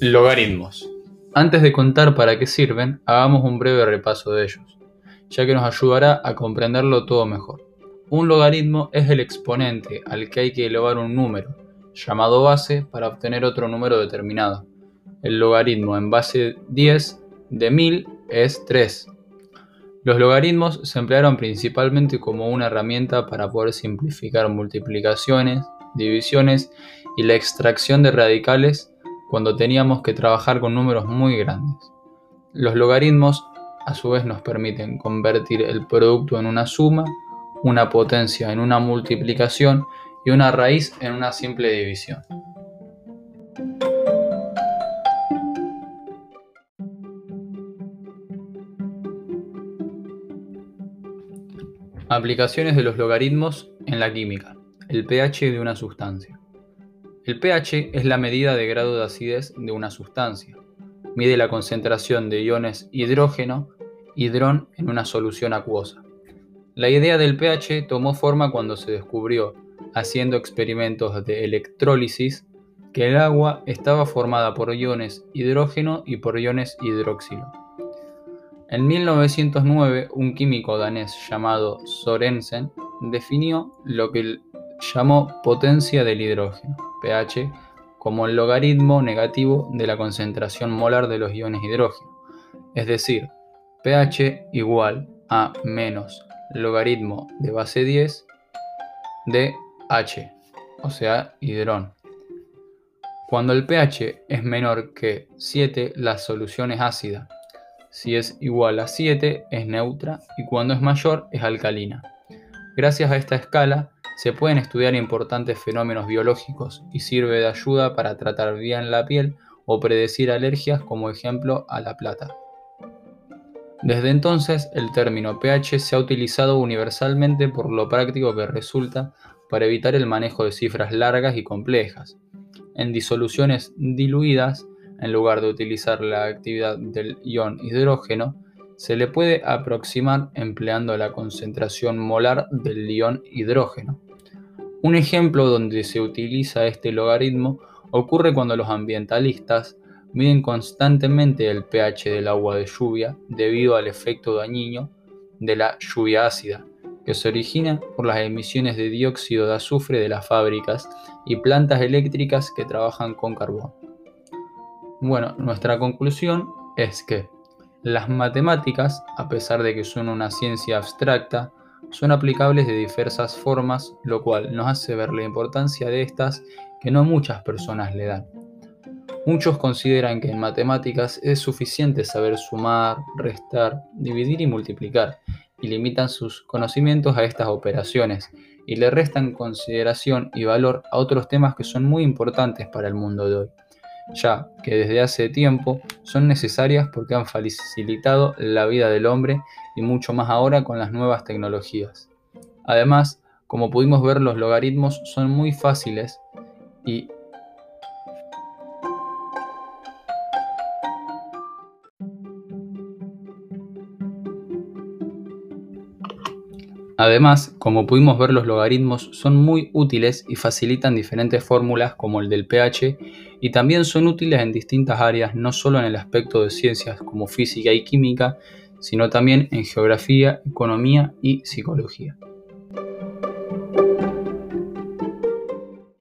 Logaritmos. Antes de contar para qué sirven, hagamos un breve repaso de ellos, ya que nos ayudará a comprenderlo todo mejor. Un logaritmo es el exponente al que hay que elevar un número, llamado base, para obtener otro número determinado. El logaritmo en base 10 de 1000 es 3. Los logaritmos se emplearon principalmente como una herramienta para poder simplificar multiplicaciones, divisiones y la extracción de radicales cuando teníamos que trabajar con números muy grandes. Los logaritmos a su vez nos permiten convertir el producto en una suma, una potencia en una multiplicación y una raíz en una simple división. Aplicaciones de los logaritmos en la química. El pH de una sustancia. El pH es la medida de grado de acidez de una sustancia. Mide la concentración de iones hidrógeno, hidrón en una solución acuosa. La idea del pH tomó forma cuando se descubrió, haciendo experimentos de electrólisis, que el agua estaba formada por iones hidrógeno y por iones hidróxilo. En 1909, un químico danés llamado Sorensen definió lo que llamó potencia del hidrógeno pH como el logaritmo negativo de la concentración molar de los iones hidrógeno, es decir, pH igual a menos logaritmo de base 10 de H, o sea, hidrón. Cuando el pH es menor que 7, la solución es ácida. Si es igual a 7, es neutra y cuando es mayor, es alcalina. Gracias a esta escala, se pueden estudiar importantes fenómenos biológicos y sirve de ayuda para tratar bien la piel o predecir alergias como ejemplo a la plata. Desde entonces, el término pH se ha utilizado universalmente por lo práctico que resulta para evitar el manejo de cifras largas y complejas. En disoluciones diluidas, en lugar de utilizar la actividad del ion hidrógeno, se le puede aproximar empleando la concentración molar del ion hidrógeno. Un ejemplo donde se utiliza este logaritmo ocurre cuando los ambientalistas miden constantemente el pH del agua de lluvia debido al efecto dañino de la lluvia ácida, que se origina por las emisiones de dióxido de azufre de las fábricas y plantas eléctricas que trabajan con carbón. Bueno, nuestra conclusión es que las matemáticas, a pesar de que son una ciencia abstracta, son aplicables de diversas formas, lo cual nos hace ver la importancia de estas que no muchas personas le dan. Muchos consideran que en matemáticas es suficiente saber sumar, restar, dividir y multiplicar, y limitan sus conocimientos a estas operaciones, y le restan consideración y valor a otros temas que son muy importantes para el mundo de hoy, ya que desde hace tiempo son necesarias porque han facilitado la vida del hombre y mucho más ahora con las nuevas tecnologías. Además, como pudimos ver, los logaritmos son muy fáciles y Además, como pudimos ver, los logaritmos son muy útiles y facilitan diferentes fórmulas como el del pH y también son útiles en distintas áreas, no solo en el aspecto de ciencias como física y química, sino también en geografía, economía y psicología.